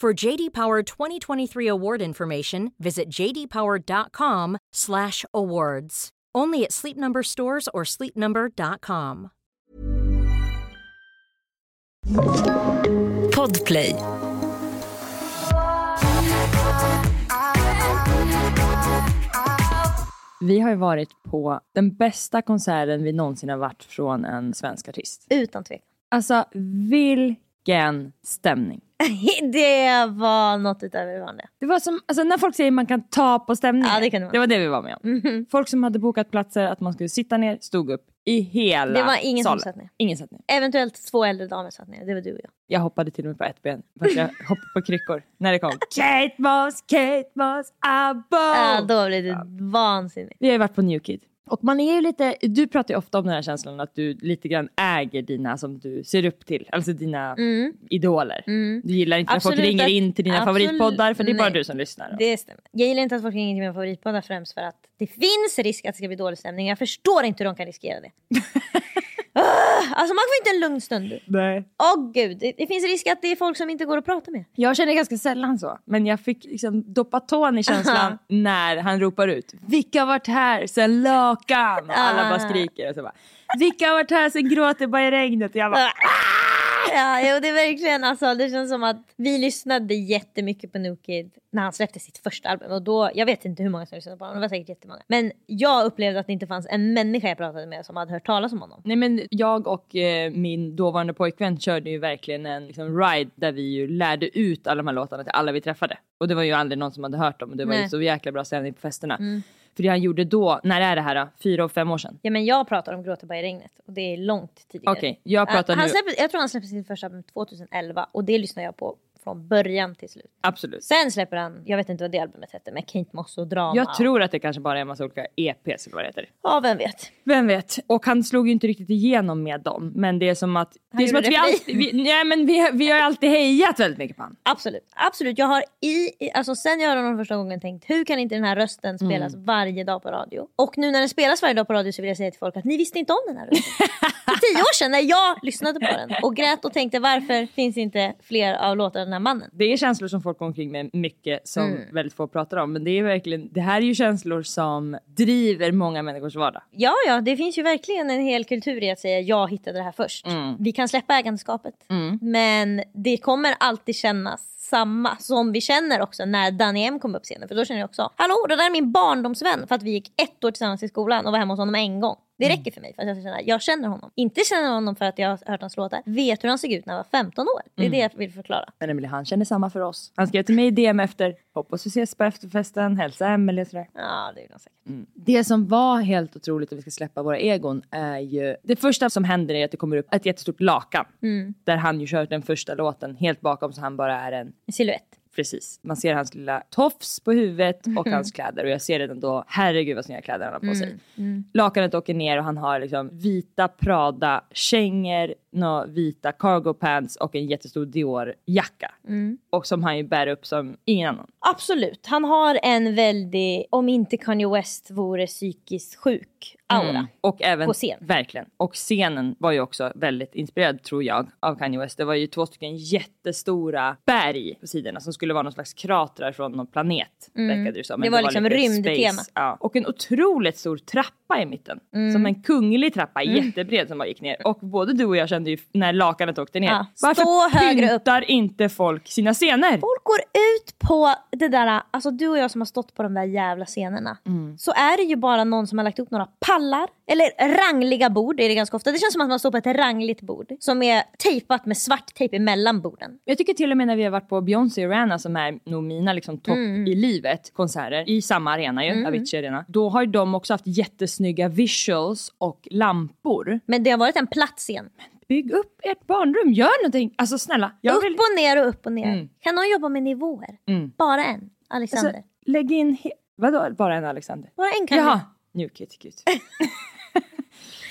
For JD Power 2023 award information, visit jdpower.com/awards. Only at Sleep Number stores or sleepnumber.com. Podplay. Vi har ju varit på den bästa konserten vi någonsin har varit från en svensk artist. Utan tvekan. Alltså vilken stämning. det var något utöver det vanliga. Det var som alltså, när folk säger man kan ta på stämningen. Ja, det kan det vara. det var det vi var med om. Mhm. Folk som hade bokat platser att man skulle sitta ner, stod upp i hela Det var ingen som salen. satt ner. Ingen satt ner. Eventuellt två äldre damer satt ner. Det var du och jag. Jag hoppade till och med på ett ben. För att jag hoppade på kryckor när det kom. Kate Moss, Kate Moss, Abo! Ja, då blev det vansinnigt. Vi har ju varit på New Kid. Och man är ju lite, du pratar ju ofta om den här känslan att du lite grann äger dina som du ser upp till, alltså dina idoler. Du gillar inte när folk Mm. Absolut ringer in till dina absolut- favoritpoddar för det är bara nej. du som lyssnar. Det stämmer. Jag gillar inte att folk ringer till mina favoritpoddar främst för att det finns risk att det ska bli dålig stämning. Jag förstår inte hur de kan riskera det. Ah, alltså man får inte en lugn stund. Nej. Åh gud, det, det finns risk att det är folk som inte går att prata med. Jag känner ganska sällan så, men jag fick liksom doppa tån i känslan när han ropar ut Vilka har varit här sen lakan? Och alla bara Ah. skriker och så bara Vilka har varit här sen gråter bara i regnet? Och jag bara Ja, jo, det är verkligen alltså, det känns som att vi lyssnade jättemycket på New Kid när han släppte sitt första album och då, jag vet inte hur många som lyssnade på honom, det var säkert jättemånga. Men jag upplevde att det inte fanns en människa jag pratade med som hade hört talas om honom. Nej men jag och eh, min dåvarande pojkvän körde ju verkligen en liksom, ride där vi ju lärde ut alla de här låtarna till alla vi träffade. Och det var ju aldrig någon som hade hört dem och det var ju Nej. så jäkla bra stämning på festerna. Mm. För det han gjorde då, när är det här då? Fyra och fem år sedan? Ja men jag pratar om Gråter bara i regnet och det är långt tidigare. Okej, jag pratar Uh, han nu- släppte, jag tror han släppte sitt första album 2011 och det lyssnade jag på från början till slut. Absolut. Sen släpper han, jag vet inte vad det albumet hette, med Kate Moss och drama. Jag tror att det kanske bara är en massa olika EPs eller vad det heter. Ja vem vet. Vem vet? Och han slog ju inte riktigt igenom med dem. Men det är som att, det är som att vi, alltid, vi, nej, men vi, vi har alltid hejat väldigt mycket på honom. Absolut, absolut. Jag har i, i- alltså sen jag hörde honom första gången tänkt hur kan inte den här rösten spelas Mm. varje dag på radio? Och nu när den spelas varje dag på radio så vill jag säga till folk att ni visste inte om den här rösten. För tio år sedan när jag lyssnade på den och grät och tänkte varför finns inte fler av låtarna den här mannen? Det är känslor som folk går omkring med mycket som Mm. väldigt få pratar om. Men det är verkligen, det här är ju känslor som driver många människors vardag. Ja, ja, det finns ju verkligen en hel kultur i att säga jag hittade det här först. Mm. Vi kan släppa ägandeskapet. Men det kommer alltid kännas samma som vi känner också när Danny M kom upp scenen. För då känner jag också, hallå det där är min barndomsvän för att vi gick ett år tillsammans i skolan och var hemma hos honom en gång. Det Mm. räcker för mig för att jag ska känna, jag känner honom. Inte känner honom för att jag har hört hans låtar. Vet hur han såg ut när jag var 15 år. Det är Mm. det jag vill förklara. Men Emily han känner samma för oss. Han skrev till mig i DM efter, hoppas vi ses på efterfesten, hälsa Emily och sådär. Ja, det är nog säkert. Det som var helt otroligt om vi ska släppa våra egon är ju, det första som händer är att det kommer upp ett jättestort lakan. Mm. Där han ju kör den första låten helt bakom så han bara är en En silhuett. Precis. Man ser hans lilla tofs på huvudet och Mhm. hans kläder och jag ser redan då, herregud vad snygga kläder han har på sig. Mm. Lakanet åker ner och han har liksom vita Prada kängor, några vita cargo pants och en jättestor Dior-jacka. Mm. Och som han ju bär upp som ingen annan. Absolut. Han har en väldig, om inte Kanye West vore psykiskt sjuk, aura. Mm. Och även, På scen. Verkligen. Och scenen var ju också väldigt inspirerad tror jag av Kanye West. Det var ju två stycken jättestora berg på sidorna som skulle vara någon slags kratrar från någon planet. verkade det som. Mm. Det var liksom rymdtema. Ja. Och en otroligt stor trappa i mitten. Mm. Som en kunglig trappa, jättebred som bara gick ner. Och både du och jag kände ju när lakanet åkte ner. Ja. Varför Stå högre upp. pyntar inte folk sina scener? Folk går ut på det där, alltså du och jag som har stått på de där jävla scenerna. Mm. Så är det ju bara någon som har lagt upp några pallar, eller rangliga bord är det ganska ofta. Det känns som att man står på ett rangligt bord som är tejpat med svart tejp emellan borden. Jag tycker till och med när vi har varit på Beyoncé Arena som är nog mina liksom topp Mm. i livet konserter i samma arena ju, Avicii Arena. Då har de också haft jättesnygga visuals och lampor. Men det har varit en platt scen. Bygg upp ert barnrum, gör någonting! Alltså snälla. Upp vill, och ner och upp och ner. Mm. Kan någon jobba med nivåer? Mm. Bara en, Alexander. alltså, lägg in, he- vadå bara en Alexander? Bara en kan Jaha, New Kid Gud.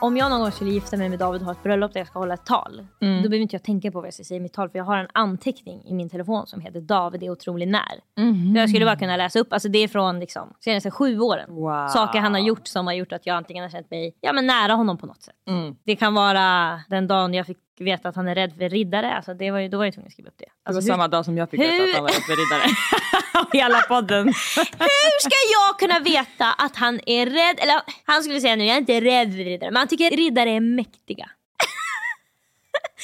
Om jag någon gång skulle gifta mig med David och ha ett bröllop där jag ska hålla ett tal. Mm. Då behöver inte jag tänka på vad jag ska säga i mitt tal. För jag har en anteckning i min telefon som heter David är otroligt när. Så jag skulle bara kunna läsa upp. Alltså det är från liksom, senaste sju åren. Wow. Saker han har gjort som har gjort att jag antingen har känt mig ja, men nära honom på något sätt. Mm. Det kan vara den dagen jag fick veta att han är rädd för riddare. Alltså det var ju, då var jag tvungen att skriva upp det. Det var Alltså, hur, samma dag som jag fick hur- veta att han var rätt för riddare. Hela podden. hur ska jag kunna veta att han är rädd? Eller han skulle säga nu, jag är inte rädd för riddare. Men han tycker riddare är mäktiga.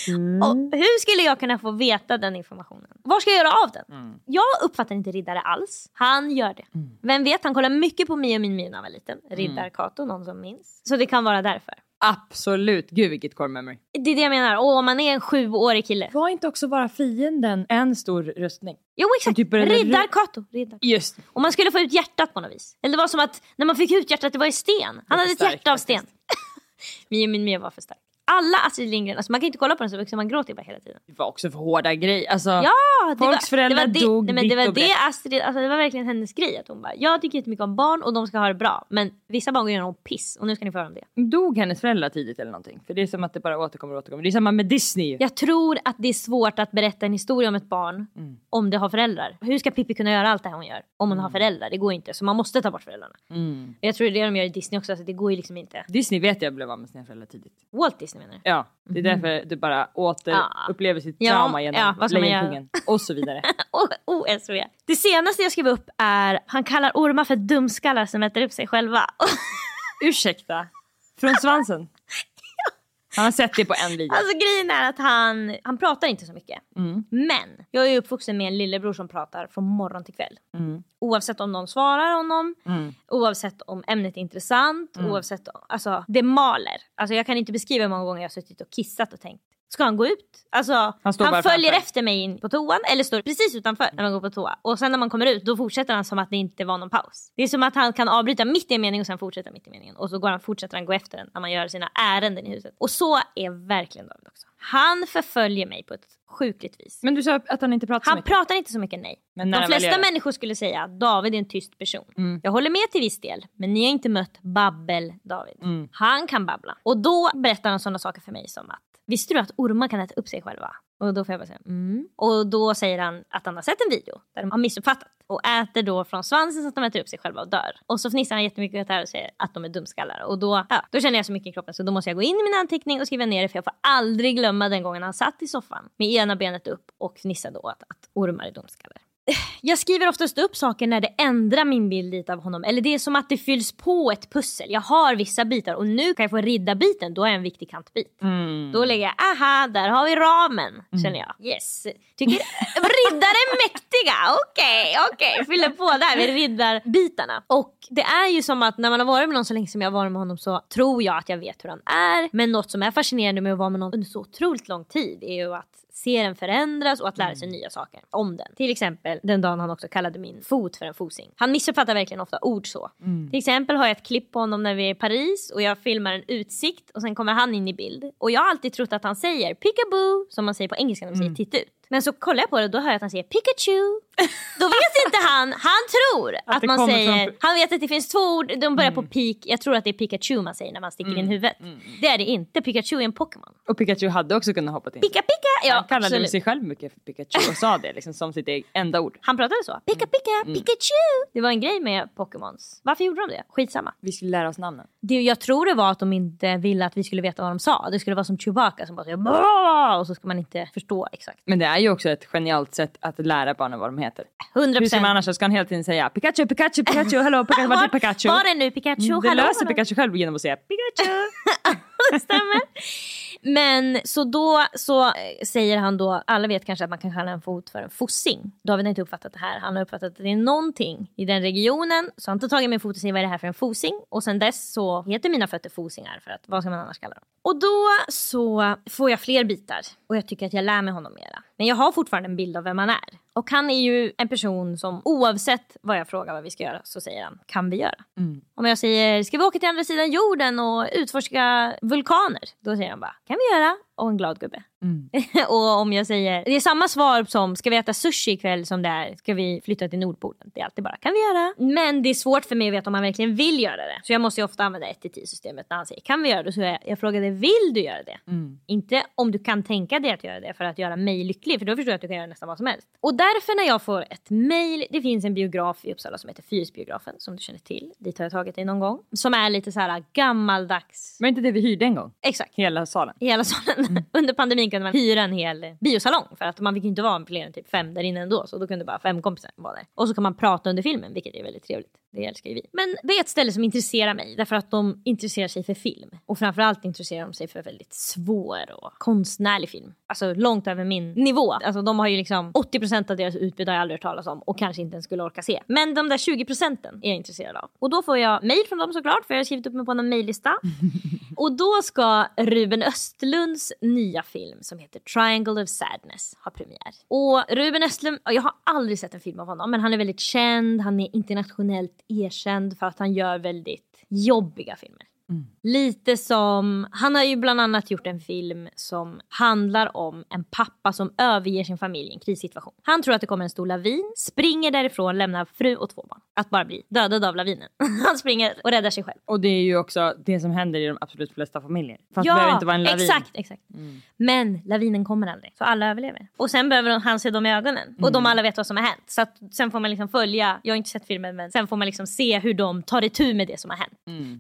Mm. Och hur skulle jag kunna få veta den informationen? Var ska jag göra av den? Mm. Jag uppfattar inte riddare alls. Han gör det. Vem vet, han kollar mycket på Mia min Mia när han var liten. Mm. Riddar-Kato, någon som minns. Så det kan vara därför. Absolut, gud vilket core memory. Det är det jag menar. Och om man är en sjuårig kille. Var inte också bara fienden en stor röstning? Jo exakt, typ började- Riddar-Kato. Riddar. Just Och man skulle få ut hjärtat på något vis. Eller det var som att när man fick ut hjärtat, det var i sten. Han hade ett hjärta av sten. Mia min Mia var för stark. Alla Astrid Lindgren, alltså man kan inte kolla på den så mycket så man gråter bara hela tiden. Det var också för hårda grejer. Alltså, Ja, det Folks var, föräldrar det var dog nej, men det var det. Astrid, alltså det var verkligen hennes grej. Att hon bara, jag tycker jättemycket om barn och de ska ha det bra. Men vissa barn går igenom piss och nu ska ni få höra om det. Dog hennes föräldrar tidigt eller någonting? För det är som att det bara återkommer och återkommer. Det är samma med Disney. Jag tror att det är svårt att berätta en historia om ett barn Mm. om det har föräldrar. Hur ska Pippi kunna göra allt det här hon gör om hon har föräldrar? Det går inte. Så man måste ta bort föräldrarna. Mm. Jag tror det är det de gör i Disney också, så det går ju liksom inte. Disney vet jag blev av med sina föräldrar tidigt. Walt Disney menar du? Ja, det är därför du bara åter Ja. upplever sitt trauma genom ja? Lejonkungen och så vidare. Oh, OSV. Det senaste jag skrev upp är, han kallar ormar för dumskallar som äter upp sig själva. Ursäkta? Från svansen? Han har sett det på en video. Alltså grejen är att han, han pratar inte så mycket. Mm. Men jag är uppvuxen med en lillebror som pratar från morgon till kväll. Mm. Oavsett om någon svarar honom, Mm. oavsett om ämnet är intressant, oavsett om, alltså det maler. Alltså jag kan inte beskriva hur många gånger jag har suttit och kissat och tänkt Ska han gå ut? Alltså, Han han, följer framför. efter mig in på toan eller står precis utanför när man går på toa. Och sen när man kommer ut då fortsätter han som att det inte var någon paus. Det är som att han kan avbryta mitt i en mening och sen fortsätta mitt i meningen. Och så går han, fortsätter han gå efter den när man gör sina ärenden i huset. Och så är verkligen David också. Han förföljer mig på ett sjukligt vis. Men du sa att han inte pratar så Han mycket. pratar inte så mycket nej. Men när De han flesta människor skulle säga att David är en tyst person. Mm. Jag håller med till viss del, men ni har inte mött Babbel-David. Mm. Han kan babbla. Och då berättar han sådana saker för mig som att Visste du att ormar kan äta upp sig själva? Och då får jag bara säga mm. Och då säger han att han har sett en video där de har missuppfattat och äter då från svansen så att de äter upp sig själva och dör. Och så fnissar han jättemycket åt det här och säger att de är dumskallar. Och då, ja, då känner jag så mycket i kroppen så då måste jag gå in i min anteckning och skriva ner det för jag får aldrig glömma den gången han satt i soffan med ena benet upp och fnissade åt att ormar är dumskallar. Jag skriver oftast upp saker när det ändrar min bild lite av honom. Eller det är som att det fylls på ett pussel. Jag har vissa bitar och nu kan jag få riddarbiten. Då har jag en viktig kantbit. Mm. Då lägger jag, aha, där har vi ramen. Känner jag. Yes. Tycker riddare är mäktiga. Okej, okej. Fyller på där med riddarbitarna. Och det är ju som att när man har varit med någon så länge som jag har varit med honom så tror jag att jag vet hur han är. Men något som är fascinerande med att vara med någon under så otroligt lång tid är ju att se den förändras och att lära sig nya saker om den. Till exempel den dagen han också kallade min fot för en fosing. Han missuppfattar verkligen ofta ord så. Till exempel har jag ett klipp på honom när vi är i Paris och jag filmar en utsikt och sen kommer han in i bild. Och jag har alltid trott att han säger peekaboo som man säger på engelska när man säger titta ut. Men så kollar jag på det och då hör jag att han säger Pikachu. Då vet inte han, han tror att, det man säger, från- han vet att det finns två ord, de börjar på peak, jag tror att det är Pikachu man säger när man sticker in huvudet. Det är det inte, Pikachu är en Pokémon. Och Pikachu hade också kunnat hoppa in. Pika pika! Ja, Han kallade absolut. sig själv mycket för Pikachu och sa det liksom som sitt enda ord. Han pratade så. Pika pika, Pikachu! Det var en grej med Pokémons. Varför gjorde de det? Skitsamma. Vi skulle lära oss namnen. Det, jag tror det var att de inte ville att vi skulle veta vad de sa. Det skulle vara som Chewbacca som bara säger och så ska man inte förstå exakt. Men det är ju också ett genialt sätt att lära barnen vad de heter. 100 Hur ska man annars ska han hela tiden säga Pikachu, Pikachu, Pikachu, hallå Pikachu, vart är Pikachu? Var är nu Pikachu? Mm, Det Hallå, löser hallå. Pikachu själv genom att säga Pikachu. Stämmer. Men så då så eh, säger han då, alla vet kanske att man kan kalla en fot för en fossing. David har inte uppfattat det här. Han har uppfattat att det är någonting i den regionen. Så han tar tag i min fot och säger vad är det här för en fosing? Och sen dess så heter mina fötter fosingar för att vad ska man annars kalla dem? Och då så får jag fler bitar och jag tycker att jag lär mig honom mera. Men jag har fortfarande en bild av vem han är. Och han är ju en person som oavsett vad jag frågar vad vi ska göra så säger han kan vi göra. Om jag säger ska vi åka till andra sidan jorden och utforska vulkaner? Då säger han bara kan vi göra och en glad gubbe. och om jag säger, det är samma svar som ska vi äta sushi ikväll som det är ska vi flytta till Nordpolen? Det är alltid bara kan vi göra? Men det är svårt för mig att veta om han verkligen vill göra det. Så jag måste ju ofta använda 1-10 systemet när han säger kan vi göra det? Så jag, jag frågade vill du göra det? Inte om du kan tänka dig att göra det för att göra mig lycklig för då förstår jag att du kan göra nästan vad som helst. Och därför när jag får ett mail, det finns en biograf i Uppsala som heter Fyrisbiografen som du känner till. Dit har jag tagit dig någon gång. Som är lite så här gammaldags. Men inte det vi hyrde en gång? Exakt. Hela salen. Hela salen. Under pandemin kunde man hyra en hel biosalong för att man fick ju inte vara fler än typ fem där inne ändå så då kunde bara fem kompisar vara där. Och så kan man prata under filmen vilket är väldigt trevligt. Det älskar ju vi. Men det är ett ställe som intresserar mig därför att de intresserar sig för film. Och framförallt intresserar de sig för väldigt svår och konstnärlig film. Alltså långt över min nivå. Alltså de har ju liksom 80% av deras utbud har jag aldrig hört talas om och kanske inte ens skulle orka se. Men de där 20 procenten är jag intresserad av. Och då får jag mail från dem såklart för jag har skrivit upp mig på en maillista. Och då ska Ruben Östlunds nya film som heter Triangle of Sadness ha premiär. Och Ruben Östlund, jag har aldrig sett en film av honom men han är väldigt känd, han är internationellt erkänd för att han gör väldigt jobbiga filmer. Lite som, han har ju bland annat gjort en film som handlar om en pappa som överger sin familj i en krissituation. Han tror att det kommer en stor lavin, springer därifrån, lämnar fru och två barn. Att bara bli dödad av lavinen. Han springer och räddar sig själv. Och det är ju också det som händer i de absolut flesta familjer. Fast det behöver inte vara en lavin. Exakt, exakt. Men lavinen kommer aldrig. Så alla överlever. Och sen behöver han se dem i ögonen. Och de alla vet vad som har hänt. Så att sen får man liksom följa, jag har inte sett filmen men sen får man liksom se hur de tar itu med det som har hänt.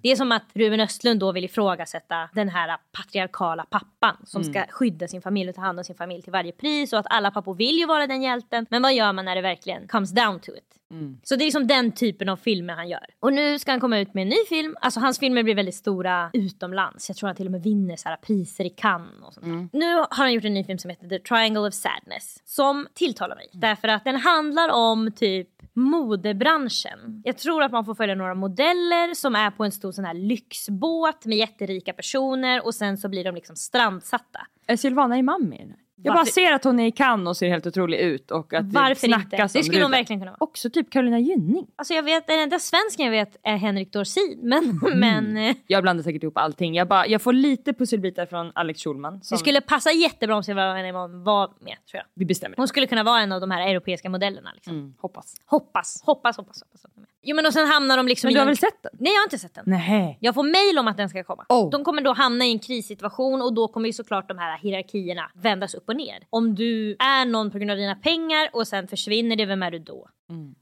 Det är som att Ruben Östlund då vill ifrågasätta den här patriarkala pappan som ska skydda sin familj och ta hand om sin familj till varje pris och att alla pappor vill ju vara den hjälten. Men vad gör man när det verkligen comes down to it? Så det är liksom den typen av filmer han gör. Och nu ska han komma ut med en ny film. Alltså hans filmer blir väldigt stora utomlands. Jag tror han till och med vinner så här priser i Cannes och sånt där. Nu har han gjort en ny film som heter The Triangle of Sadness. Som tilltalar mig. Därför att den handlar om typ modebranschen. Jag tror att man får följa några modeller som är på en stor sån här lyxbåt med jätterika personer och sen så blir de liksom strandsatta. Är Silvana Imam i jag bara Varför- ser att hon är i Cannes och ser helt otrolig ut och att det Varför inte? snackas Det skulle hon verkligen kunna vara. Också typ Carolina Gynning. Alltså jag vet, den enda svensken jag vet är Henrik Dorsin. Men, men eh, Jag blandar säkert ihop allting. Jag, bara, jag får lite pusselbitar från Alex Schulman. Som det skulle passa jättebra om Silvana Imam var med tror jag. Vi bestämmer. Hon skulle kunna vara en av de här europeiska modellerna. Liksom. Mm, hoppas. Hoppas, hoppas, hoppas. hoppas. med. Jo men och sen hamnar de liksom Men du har väl sett den? Nej jag har inte sett den. Nej. Jag får mail om att den ska komma. Oh. De kommer då hamna i en krissituation och då kommer ju såklart de här hierarkierna vändas upp och ner. Om du är någon på grund av dina pengar och sen försvinner det, vem är du då?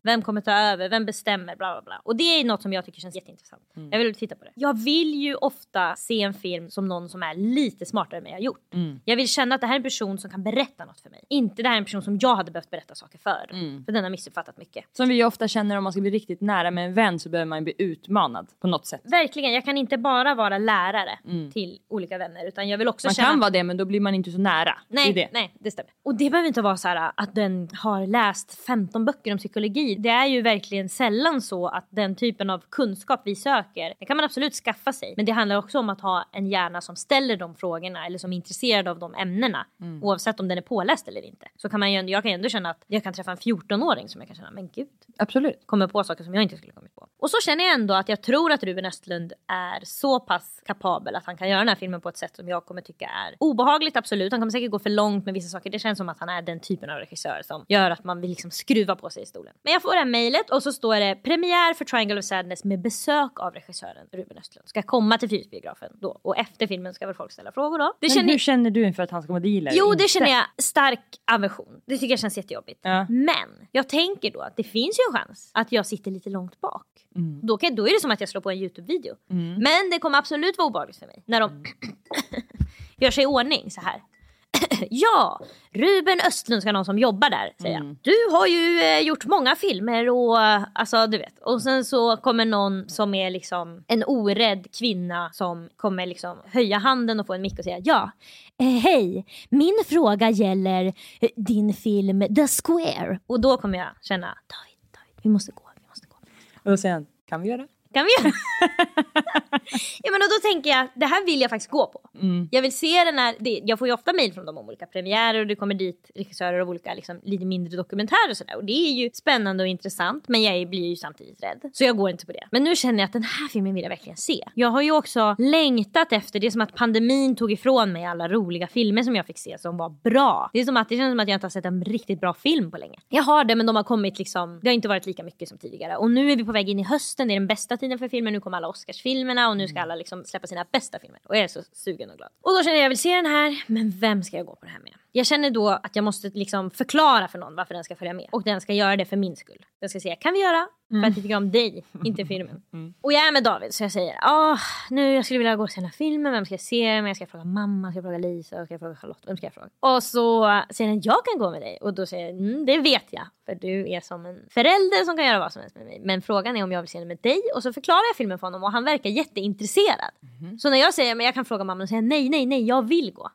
Vem kommer ta över? Vem bestämmer? Bla bla bla. Och det är något som jag tycker känns jätteintressant. Jag vill titta på det. Jag vill ju ofta se en film som någon som är lite smartare än mig har gjort. Jag vill känna att det här är en person som kan berätta något för mig. Inte det här är en person som jag hade behövt berätta saker för. För den har missuppfattat mycket. Som vi ofta känner om man ska bli riktigt nära med en vän så behöver man bli utmanad på något sätt. Verkligen, jag kan inte bara vara lärare till olika vänner utan jag vill också Man känna... kan vara det men då blir man inte så nära. Nej, det. nej, det stämmer. Och det behöver inte vara så här att den har läst 15 böcker om psykologi psykologi, det är ju verkligen sällan så att den typen av kunskap vi söker, det kan man absolut skaffa sig. Men det handlar också om att ha en hjärna som ställer de frågorna eller som är intresserad av de ämnena. Mm. Oavsett om den är påläst eller inte. Så kan man ju, jag kan ju ändå känna att jag kan träffa en 14-åring som jag kan känna, men gud, Absolut. kommer på saker som jag inte skulle kommit på. Och så känner jag ändå att jag tror att Ruben Östlund är så pass kapabel att han kan göra den här filmen på ett sätt som jag kommer tycka är obehagligt, absolut. Han kommer säkert gå för långt med vissa saker. Det känns som att han är den typen av regissör som gör att man vill liksom skruva på sig i stolen. Men jag får det här mejlet och så står det premiär för Triangle of Sadness med besök av regissören Ruben Östlund. Ska komma till Fyrhjulsbiografen då och efter filmen ska väl folk ställa frågor då. Det Men känner hur känner du inför att han ska vara dealer? Jo, det Inte? känner jag stark aversion. Det tycker jag känns jättejobbigt. Ja. Men jag tänker då att det finns ju en chans att jag sitter lite långt bak. Mm. Då, kan, då är det som att jag slår på en YouTube-video. Men det kommer absolut vara obehagligt för mig när de Mm. gör sig i ordning så här. ja, Ruben Östlund ska någon som jobbar där säger Mm. Du har ju eh, gjort många filmer och alltså du vet. Och sen så kommer någon som är liksom en orädd kvinna som kommer liksom höja handen och få en mick och säga ja. Eh, Hej, min fråga gäller eh, din film The Square. Och då kommer jag känna David, David, vi måste gå, vi måste gå. Och då säger han, kan vi göra? Kan vi göra? ja men och då tänker jag, det här vill jag faktiskt gå på. Jag vill se den här, det, jag får ju ofta mejl från dem om olika premiärer och det kommer dit regissörer av olika liksom, lite mindre dokumentärer och sådär. Och det är ju spännande och intressant men jag blir ju samtidigt rädd. Så jag går inte på det. Men nu känner jag att den här filmen vill jag verkligen se. Jag har ju också längtat efter, det är som att pandemin tog ifrån mig alla roliga filmer som jag fick se som var bra. Det är som att det känns som att jag inte har sett en riktigt bra film på länge. Jag har det men de har kommit liksom, det har inte varit lika mycket som tidigare. Och nu är vi på väg in i hösten, det är den bästa tiden för filmer. Nu kommer alla Oscarsfilmerna och nu ska alla liksom släppa sina bästa filmer. Och jag är så sugen och glad. Och då känner jag, jag vill se den här, men vem ska jag gå på det här med? Jag känner då att jag måste liksom förklara för någon varför den ska följa med. Och den ska göra det för min skull. Den ska säga, kan vi göra? För att jag tycker om dig, inte filmen. Och jag är med David så jag säger, ah, nu jag skulle vilja gå och se den här filmen, vem ska jag se? Men jag ska fråga mamma, ska jag fråga Lisa, ska jag fråga Charlotte, vem ska jag fråga? Och så säger den, jag kan gå med dig. Och då säger jag, mm, det vet jag. För du är som en förälder som kan göra vad som helst med mig. Men frågan är om jag vill se den med dig. Och så förklarar jag filmen för honom och han verkar jätteintresserad. Så när jag säger, men jag kan fråga mamma och säga nej, nej, nej, jag vill gå.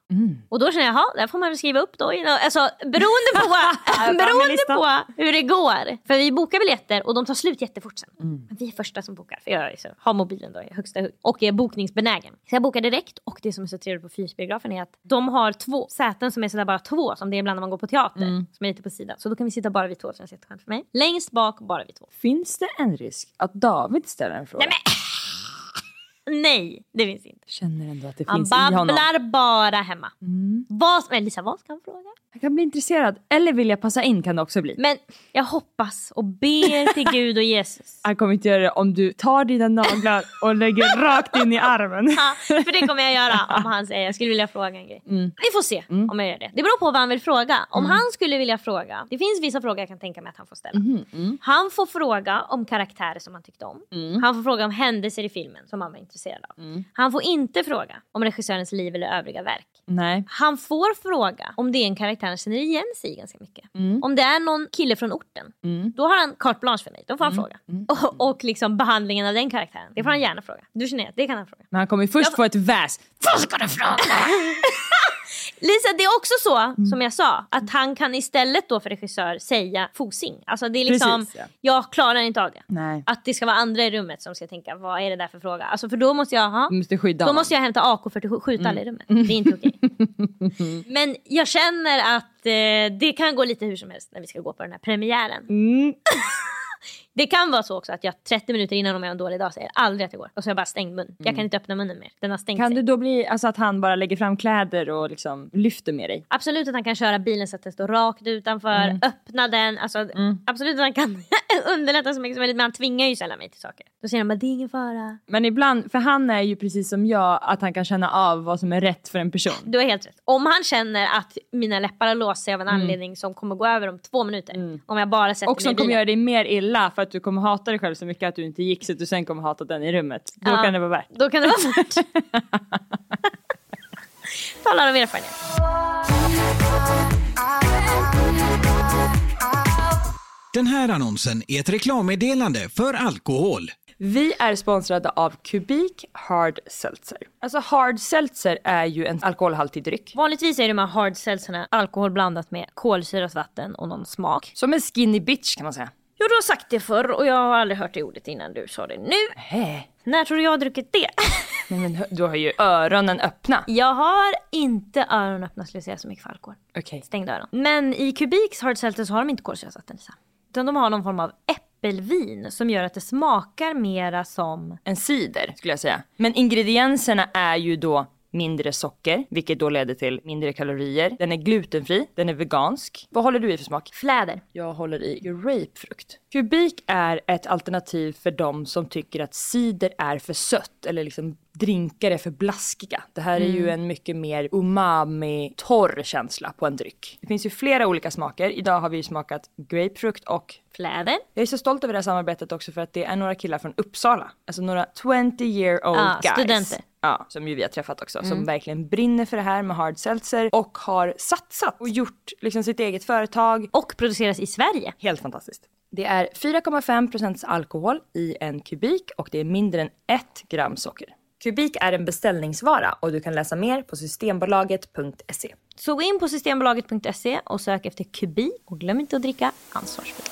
Och då känner jag, jaha, där får man väl skriva upp då. Alltså beroende på, beroende på hur det går. För vi bokar biljetter och de tar slut jättefort sen. Men vi är första som bokar. För jag så, har mobilen då i högsta hugg. Och är bokningsbenägen. Så jag bokar direkt. Och det som är så trevligt på Fyrhjulsbiografen är att de har två säten som är sådär bara två. Som det är ibland när man går på teater. Som är lite på sidan. Så då kan vi sitta bara vi två. Så det är jätteskönt för mig. Längst bak bara vi två. Finns det en risk att David ställer en fråga? Nej, Nej, det finns inte. Känner ändå att det Han finns i honom. babblar bara hemma. Vad, men Lisa, vad ska han fråga? Jag kan bli intresserad. Eller vill jag passa in kan det också bli. Men jag hoppas och ber till Gud och Jesus. Han kommer inte göra det om du tar dina naglar och lägger rakt in i armen. Ja, för det kommer jag göra om han säger jag skulle vilja fråga en grej. Vi får se om jag gör det. Det beror på vad han vill fråga. Om han skulle vilja fråga, det finns vissa frågor jag kan tänka mig att han får ställa. Han får fråga om karaktärer som han tyckte om. Han får fråga om händelser i filmen som han var intresserad av. Han får inte fråga om regissörens liv eller övriga verk. Nej. Han får fråga om det är en karaktär han känner igen sig i ganska mycket. Om det är någon kille från orten, då har han carte blanche för mig. Då får han fråga. Och, och liksom behandlingen av den karaktären, det får han gärna fråga. Du känner att det kan han fråga. Men han kommer ju först få ett väs. Vad ska du fråga? Lisa, det är också så som jag sa, att han kan istället då för regissör säga fosing. Alltså det är liksom, Precis, ja. jag klarar inte av det. Nej. Att det ska vara andra i rummet som ska tänka, vad är det där för fråga? Alltså för då måste jag, ha, måste skydda då honom. måste jag hämta AK47 och skjuta alla i rummet. Det är inte okej. Men jag känner att eh, det kan gå lite hur som helst när vi ska gå på den här premiären. Det kan vara så också att jag 30 minuter innan om jag har en dålig dag säger aldrig att jag går. Och så har jag bara stängd mun. Jag kan inte öppna munnen mer. Den har stängt Kan sig. det då bli alltså, att han bara lägger fram kläder och liksom lyfter med dig? Absolut att han kan köra bilen så att den står rakt utanför, öppna den. Alltså, Absolut att han kan underlätta så mycket som möjligt men han tvingar ju sällan mig till saker. Då säger han bara det är ingen fara. Men ibland, för han är ju precis som jag, att han kan känna av vad som är rätt för en person. Du har helt rätt. Om han känner att mina läppar har låst sig av en anledning som kommer gå över om två minuter. Om jag bara sätter Och mig i som kommer bilen. göra dig mer illa för att du kommer hata dig själv så mycket att du inte gick så att du sen kommer hata den i rummet. Då Ja. kan det vara värt. Då kan det vara värt. Talar av erfarenhet. Den här annonsen är ett reklammeddelande för alkohol. Vi är sponsrade av Kubik Hard Seltzer. Alltså Hard Seltzer är ju en alkoholhaltig dryck. Vanligtvis är de här hard seltzerna alkohol blandat med kolsyrat vatten och någon smak. Som en skinny bitch kan man säga. Jo, du har sagt det förr och jag har aldrig hört det ordet innan du sa det nu. Hä? När tror du jag har druckit det? Nej, men du har ju öronen öppna. jag har inte öronen öppna skulle jag säga så mycket för alkohol. Okej. Stängda öron. Men i Kubiks hard seltzer så har de inte kolsyrasatten Lisa. Utan de har någon form av äppelvin som gör att det smakar mera som... En cider skulle jag säga. Men ingredienserna är ju då mindre socker, vilket då leder till mindre kalorier. Den är glutenfri, den är vegansk. Vad håller du i för smak? Fläder. Jag håller i grapefrukt. Kubik är ett alternativ för de som tycker att cider är för sött eller liksom drinkar är för blaskiga. Det här är ju en mycket mer umami-torr känsla på en dryck. Det finns ju flera olika smaker. Idag har vi ju smakat grapefrukt och Fläder. jag är så stolt över det här samarbetet också för att det är några killar från Uppsala. Alltså några 20 year old Ja, guys. studenter. Ja, som ju vi har träffat också. Som verkligen brinner för det här med hard seltzer och har satsat och gjort liksom sitt eget företag. Och produceras i Sverige. Helt fantastiskt. Det är 4,5% alkohol i en kubik och det är mindre än 1 gram socker. Kubik är en beställningsvara och du kan läsa mer på systembolaget.se. Så gå in på systembolaget.se och sök efter Kubi och glöm inte att dricka ansvarsfullt.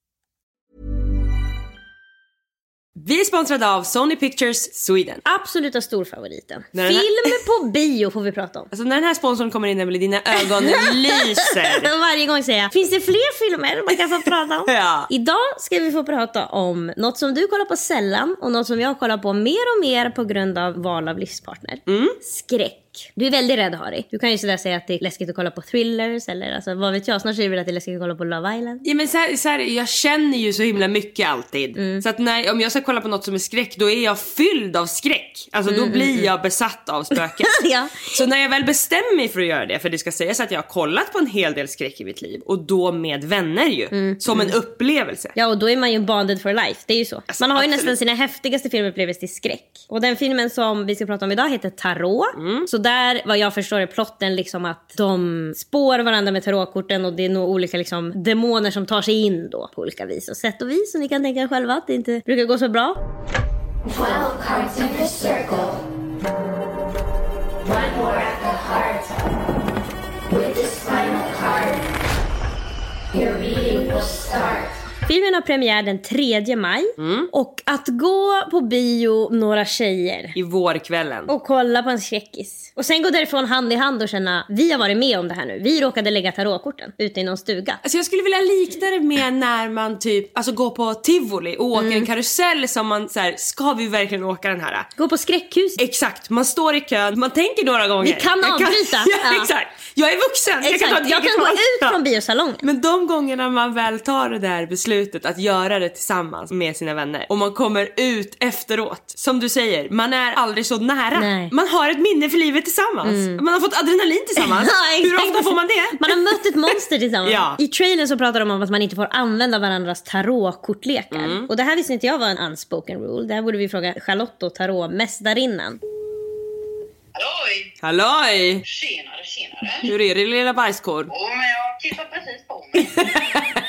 Vi är sponsrade av Sony Pictures Sweden. Absoluta storfavoriten. När här- Film på bio får vi prata om. Alltså när den här sponsorn kommer in Emelie, dina ögon lyser. Varje gång säger jag, finns det fler filmer man kan få prata om? Ja. Idag ska vi få prata om något som du kollar på sällan och något som jag kollar på mer och mer på grund av val av livspartner. Mm. Skräck. Du är väldigt rädd Harry. Du kan ju sådär säga att det är läskigt att kolla på thrillers eller alltså, vad vet jag. Snart säger du väl att det är läskigt att kolla på Love Island. Ja, men så här, så här, jag känner ju så himla mycket alltid. Mm. Så att när, om jag ska kolla på något som är skräck då är jag fylld av skräck. Alltså då blir jag besatt av spöken. Mm, Ja. Så när jag väl bestämmer mig för att göra det, för det ska sägas att jag har kollat på en hel del skräck i mitt liv och då med vänner ju. Mm, Som en upplevelse. Ja och då är man ju bonded for life, det är ju så. Alltså, man har ju absolut. nästan sina häftigaste filmupplevelser till skräck. Och den filmen som vi ska prata om idag heter Tarot. Så där, vad jag förstår är plotten liksom att de spår varandra med tarotkorten och det är nog olika liksom demoner som tar sig in då på olika vis och sätt och vis. Så ni kan tänka er själva att det inte brukar gå så bra. 12 cards in the circle. One more at the heart. With this final card, your reading will start. Filmen har premiär den 3 maj och att gå på bio några tjejer I vårkvällen. och kolla på en skräckis. Och sen gå därifrån hand i hand och känna, vi har varit med om det här nu. Vi råkade lägga tarotkorten ute i någon stuga. Alltså jag skulle vilja likna det med när man typ alltså går på tivoli och åker Mm. en karusell som man så här, ska vi verkligen åka den här? Gå på skräckhus. Exakt, man står i kön, man tänker några gånger. Vi kan Jag avbryta. ja, Ja. exakt. Jag är vuxen, jag kan Exakt, jag kan gå ut från biosalongen. Men de gångerna man väl tar det där beslutet att göra det tillsammans med sina vänner och man kommer ut efteråt. Som du säger, man är aldrig så nära. Nej. Mm. Man har ett minne för livet tillsammans. Man har fått adrenalin tillsammans. Ja, Hur ofta får man det? Man har mött ett monster tillsammans. Ja. I trailern så pratar de om att man inte får använda varandras tarotkortlekar. Mm. Och det här visste inte jag var en unspoken rule. Det här borde vi fråga Charlotte och tarotmästarinnan. Halloj! Halloj! Tjenare, tjenare. Hur är det lilla bajskorv? Jo, men jag kissar precis på mig.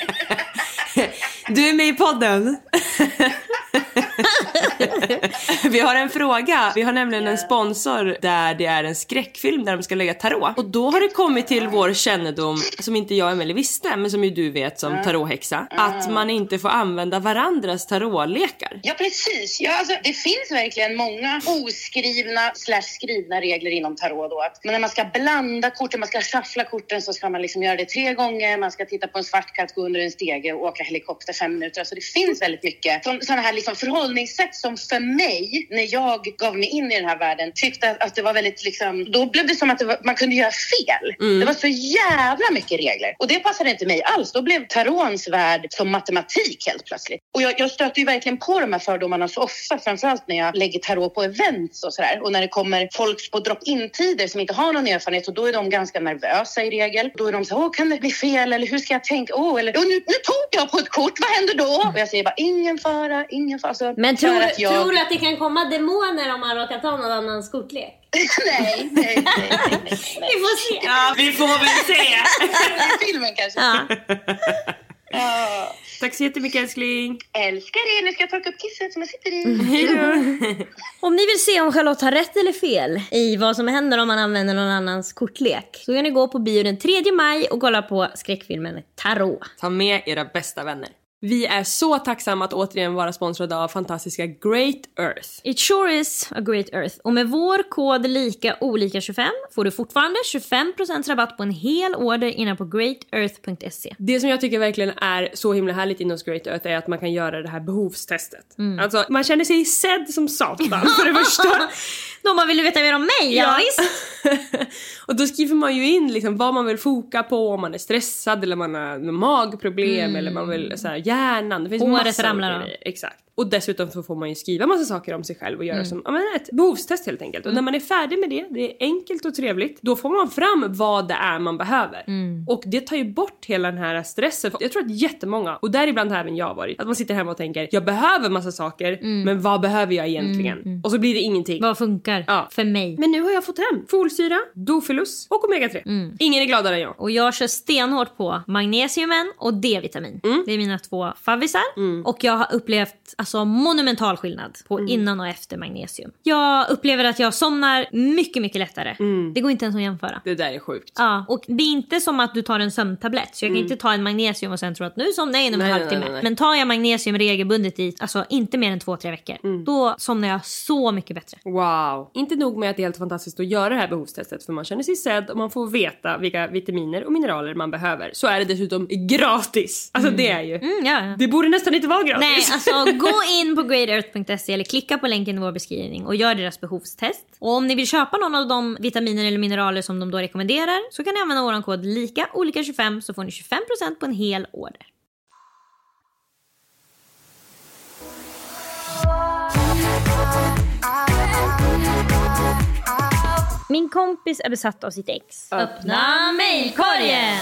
Du är med i podden. vi har en fråga. Vi har nämligen en sponsor där det är en skräckfilm där de ska lägga tarot. Och då har det kommit till vår kännedom, som inte jag och Emelie visste, men som ju du vet som tarothäxa, att man inte får använda varandras tarotlekar. Ja, precis. Ja, alltså, det finns verkligen många oskrivna slash skrivna regler inom tarot. Då. Att när man ska blanda korten, man ska shuffla korten så ska man liksom göra det tre gånger. Man ska titta på en svart katt, gå under en stege och åka helikopter fem minuter. Alltså, det finns väldigt mycket sådana här liksom förhållningssätt som för mig, när jag gav mig in i den här världen, tyckte att, det var väldigt liksom, då blev det som att det var, man kunde göra fel. Det var så jävla mycket regler och det passade inte mig alls. Då blev tarons värld som matematik helt plötsligt. Och jag, jag stöter ju verkligen på de här fördomarna så ofta, framförallt när jag lägger tarot på events och sådär. Och när det kommer folk på drop-in-tider som inte har någon erfarenhet och då är de ganska nervösa i regel. Då är de så här, åh kan det bli fel eller hur ska jag tänka? Åh, eller "Åh, nu, nu tog jag på ett kort, vad händer då? Och jag säger bara, ingen fara, ingen fara. Alltså, Men tror, att jag... tror du att det kan komma demoner om man råkar ta någon annans kortlek? nej, nej, nej, nej. Vi får se. Ja, vi får väl se. I filmen kanske. Ja. Ja. Tack så jättemycket älskling. Älskar er, nu ska jag torka upp kisset som jag sitter i. Hej då. Om ni vill se om Charlotte har rätt eller fel i vad som händer om man använder någon annans kortlek så kan ni gå på bio den 3 maj och kolla på skräckfilmen Tarot. Ta med era bästa vänner. Vi är så tacksamma att återigen vara sponsrade av fantastiska Great Earth. It sure is a great earth. Och med vår kod lika olika 25 får du fortfarande 25% rabatt på en hel order innan på greatearth.se. Det som jag tycker verkligen är så himla härligt inom Great Earth är att man kan göra det här behovstestet. Alltså man känner sig sedd som satan för det första. De man vill veta mer om mig, ja, visst. och då skriver man ju in liksom vad man vill foka på, om man är stressad eller man har magproblem eller man vill så här, hjärnan. Det finns Håret ramlar av. Exakt. Och dessutom så får man ju skriva massa saker om sig själv och göra som ja, men ett behovstest helt enkelt. Och när man är färdig med det, det är enkelt och trevligt, då får man fram vad det är man behöver. Och det tar ju bort hela den här stressen. Jag tror att jättemånga, och däribland har även jag varit, att man sitter hemma och tänker jag behöver massa saker, men vad behöver jag egentligen? Och så blir det ingenting. Vad funkar Ja. för mig? Men nu har jag fått hem folsyra, dofilus och omega-3. Ingen är gladare än jag. Och jag kör stenhårt på magnesiumen och D-vitamin. Det är mina två favvisar. Och jag har upplevt alltså, monumental skillnad på innan och efter magnesium. Jag upplever att jag somnar mycket, mycket lättare. Det går inte ens att jämföra. Det där är sjukt. Ja, och det är inte som att du tar en sömntablett. Så jag kan inte ta en magnesium och sen tro att nu somnar jag inom en halvtimme. Men tar jag magnesium regelbundet i alltså inte mer än två, tre veckor. Då somnar jag så mycket bättre. Wow. Inte nog med att det är helt fantastiskt att göra det här behovstestet för man känner sig sedd och man får veta vilka vitaminer och mineraler man behöver. Så är det dessutom gratis. Alltså det är ju. Mm, ja, ja. Det borde nästan inte vara gratis. Nej, alltså gå in på greatearth.se eller klicka på länken i vår beskrivning och gör deras behovstest. Och om ni vill köpa någon av de vitaminer eller mineraler som de då rekommenderar så kan ni använda vår kod lika olika 25 så får ni 25% på en hel order. Min kompis är besatt av sitt ex. Öppna mejlkorgen!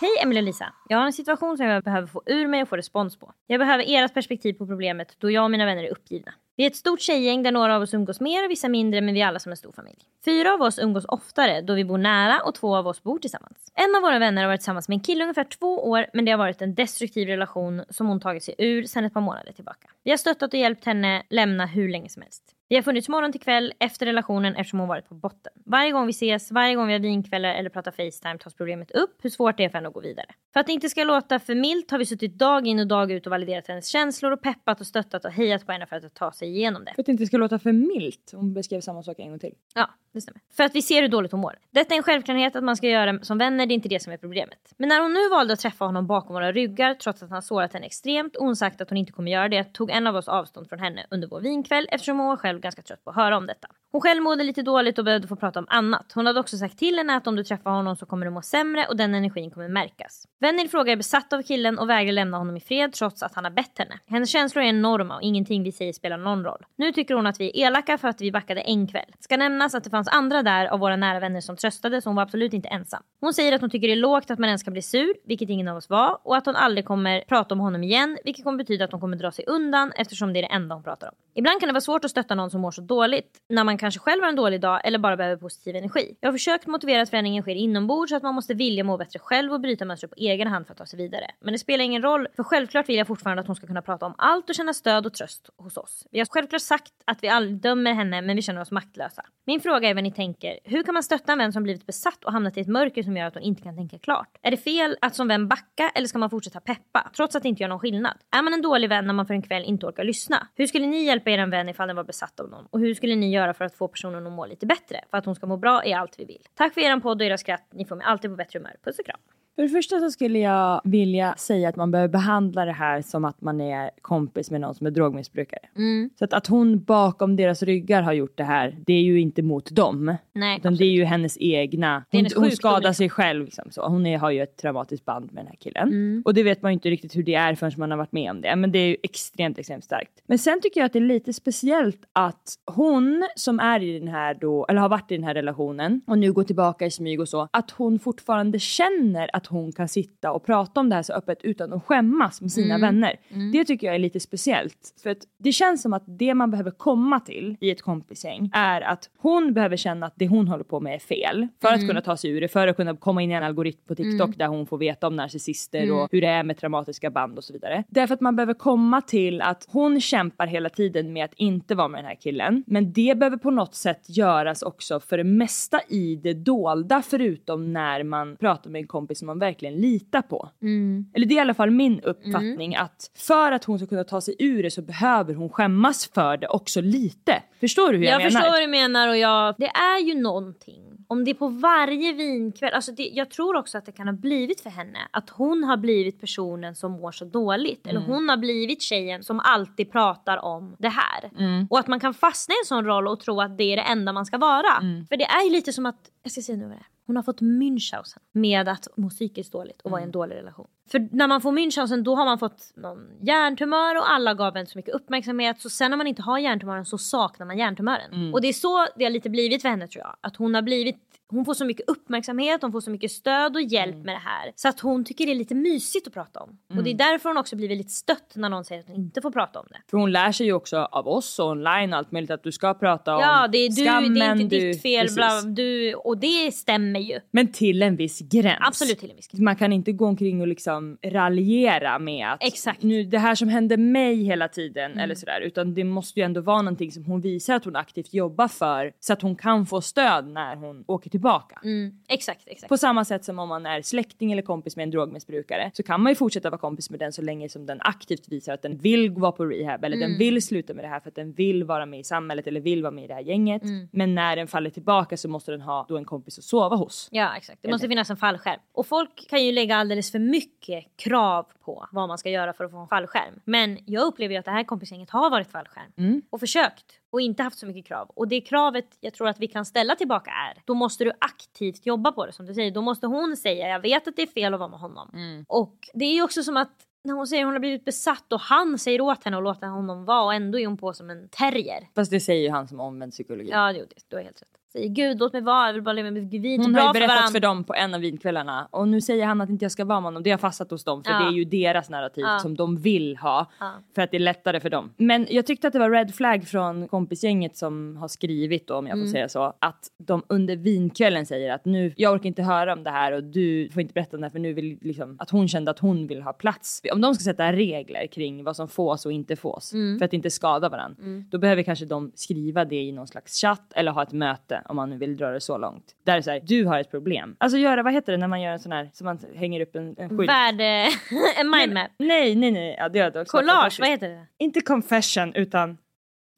Hej Emelie och Lisa. Jag har en situation som jag behöver få ur mig och få respons på. Jag behöver ert perspektiv på problemet då jag och mina vänner är uppgivna. Vi är ett stort tjejgäng där några av oss umgås mer och vissa mindre men vi är alla som en stor familj. Fyra av oss umgås oftare då vi bor nära och två av oss bor tillsammans. En av våra vänner har varit tillsammans med en kille i ungefär två år men det har varit en destruktiv relation som hon tagit sig ur sedan ett par månader tillbaka. Vi har stöttat och hjälpt henne lämna hur länge som helst. Vi har funnits morgon till kväll efter relationen eftersom hon varit på botten. Varje gång vi ses, varje gång vi har vinkvällar eller pratar Facetime tas problemet upp hur svårt det är för henne att gå vidare. För att det inte ska låta för milt har vi suttit dag in och dag ut och validerat hennes känslor och peppat och stöttat och hejat på henne för att ta sig igenom det. För att det inte ska låta för milt. Hon beskrev samma sak en gång till. Ja, det stämmer. För att vi ser hur dåligt hon mår. Detta är en självklarhet att man ska göra som vänner, det är inte det som är problemet. Men när hon nu valde att träffa honom bakom våra ryggar trots att han sårat henne extremt och hon sagt att hon inte kommer göra det tog en av oss avstånd från henne under vår vinkväll eftersom hon var själv ganska trött på att höra om detta. Hon själv mådde lite dåligt och behövde få prata om annat. Hon hade också sagt till henne att om du träffar honom så kommer du må sämre och den energin kommer märkas. Vännen i fråga är besatt av killen och vägrar lämna honom i fred trots att han har bett henne. Hennes känslor är enorma och ingenting vi säger spelar någon roll. Nu tycker hon att vi är elaka för att vi backade en kväll. Ska nämnas att det fanns andra där av våra nära vänner som tröstade så hon var absolut inte ensam. Hon säger att hon tycker det är lågt att man ens ska bli sur, vilket ingen av oss var, och att hon aldrig kommer prata om honom igen, vilket kommer betyda att hon kommer dra sig undan eftersom det är det enda hon pratar om. Ibland kan det vara svårt att stötta någon som mår så dåligt när man kanske själv har en dålig dag eller bara behöver positiv energi. Jag har försökt motivera att förändringen sker inombords så att man måste vilja må bättre själv och bryta mönster på egen hand för att ta sig vidare. Men det spelar ingen roll för självklart vill jag fortfarande att hon ska kunna prata om allt och känna stöd och tröst hos oss. Vi har självklart sagt att vi aldrig dömer henne men vi känner oss maktlösa. Min fråga är vad ni tänker. Hur kan man stötta en vän som blivit besatt och hamnat i ett mörker som gör att hon inte kan tänka klart? Är det fel att som vän backa eller ska man fortsätta peppa trots att det inte gör någon skillnad? Är man en dålig vän när man för en kväll inte orkar lyssna? Hur skulle ni hjälpa er vän ifall den var besatt av någon? Och hur skulle ni göra för att få personen att må lite bättre? För att hon ska må bra är allt vi vill. Tack för er podd och era skratt. Ni får mig alltid på bättre humör. Puss och kram. För det första så skulle jag vilja säga att man behöver behandla det här som att man är kompis med någon som är drogmissbrukare. Mm. Så att, att hon bakom deras ryggar har gjort det här, det är ju inte mot dem. Nej, utan det är ju hennes egna, hon, hon skadar liksom. sig själv. Liksom, så. Hon är, har ju ett traumatiskt band med den här killen. Mm. Och det vet man ju inte riktigt hur det är förrän man har varit med om det. Men det är ju extremt, extremt starkt. Men sen tycker jag att det är lite speciellt att hon som är i den här då, eller har varit i den här relationen och nu går tillbaka i smyg och så, att hon fortfarande känner att hon kan sitta och prata om det här så öppet utan att skämmas med sina Mm. vänner. Mm. Det tycker jag är lite speciellt. För att det känns som att det man behöver komma till i ett kompisgäng är att hon behöver känna att det hon håller på med är fel. För att Mm. kunna ta sig ur det, för att kunna komma in i en algoritm på TikTok Mm. där hon får veta om narcissister Mm. och hur det är med traumatiska band och så vidare. Därför att man behöver komma till att hon kämpar hela tiden med att inte vara med den här killen. Men det behöver på något sätt göras också för det mesta i det dolda förutom när man pratar med en kompis som man verkligen litar på. Mm. Eller det är i alla fall min uppfattning att för att hon ska kunna ta sig ur det så behöver hon skämmas för det också lite. Förstår du hur jag, Jag, menar? förstår vad du menar och jag, det är ju någonting. Om det är på varje vinkväll, alltså det, jag tror också att det kan ha blivit för henne att hon har blivit personen som mår så dåligt. Eller Mm. hon har blivit tjejen som alltid pratar om det här. Mm. Och att man kan fastna i en sån roll och tro att det är det enda man ska vara. Mm. För det är ju lite som att, jag ska säga nu vad det är. Hon har fått Münchhausen med att må psykiskt dåligt och vara i Mm. en dålig relation. För när man får Münchhausen då har man fått någon hjärntumör och alla gav en så mycket uppmärksamhet. Så sen när man inte har hjärntumören så saknar man hjärntumören. Mm. Och det är så det har lite blivit för henne tror jag. Att hon har blivit hon får så mycket uppmärksamhet, hon får så mycket stöd och hjälp Mm. med det här. Så att hon tycker det är lite mysigt att prata om. Och det är därför hon också blir väldigt stött när någon säger att hon inte får prata om det. För hon lär sig ju också av oss och online och allt möjligt att du ska prata om Ja, det är, du, skammen. det är inte du, ditt fel. Bla, du, och det stämmer ju. Men till en viss gräns. Absolut till en viss gräns. Man kan inte gå omkring och liksom raljera med att Exakt. nu det här som hände mig hela tiden Mm. eller sådär utan det måste ju ändå vara någonting som hon visar att hon aktivt jobbar för så att hon kan få stöd när hon åker tillbaka. Mm, exakt, exakt. På samma sätt som om man är släkting eller kompis med en drogmissbrukare så kan man ju fortsätta vara kompis med den så länge som den aktivt visar att den vill vara på rehab eller Mm. den vill sluta med det här för att den vill vara med i samhället eller vill vara med i det här gänget. Mm. Men när den faller tillbaka så måste den ha då en kompis att sova hos. Ja exakt, det Helt måste finnas en fallskärm. Och folk kan ju lägga alldeles för mycket krav på vad man ska göra för att få en fallskärm. Men jag upplever ju att det här kompisgänget har varit fallskärm. Mm. Och försökt. Och inte haft så mycket krav. Och det kravet jag tror att vi kan ställa tillbaka är, då måste du aktivt jobba på det som du säger. Då måste hon säga, jag vet att det är fel att vara med honom. Mm. Och det är ju också som att när hon säger hon har blivit besatt och han säger åt henne att låta honom vara och ändå är hon på som en terrier. Fast det säger ju han som omvänd psykologi. Ja, det, du har helt rätt. Säger gud låt mig vara, jag vill bara leva med inte Hon har ju för berättat varandra. för dem på en av vinkvällarna och nu säger han att inte jag ska vara med honom. Det har fastnat hos dem för Ja. det är ju deras narrativ Ja. som de vill ha Ja. för att det är lättare för dem. Men jag tyckte att det var red flag från kompisgänget som har skrivit då, om jag får Mm. säga så, att de under vinkvällen säger att nu, jag orkar inte höra om det här och du får inte berätta om det här för nu vill liksom att hon kände att hon vill ha plats. Om de ska sätta regler kring vad som fås och inte fås Mm. för att inte skada varandra, Mm. då behöver kanske de skriva det i någon slags chatt eller ha ett möte om man nu vill dra det så långt. Där är så här, du har ett problem. Alltså göra, vad heter det när man gör en sån här, som man hänger upp en, en skylt? Värde... en mindmap. Nej, nej, nej. Ja, det är det också. Collage, vad heter det? Inte confession utan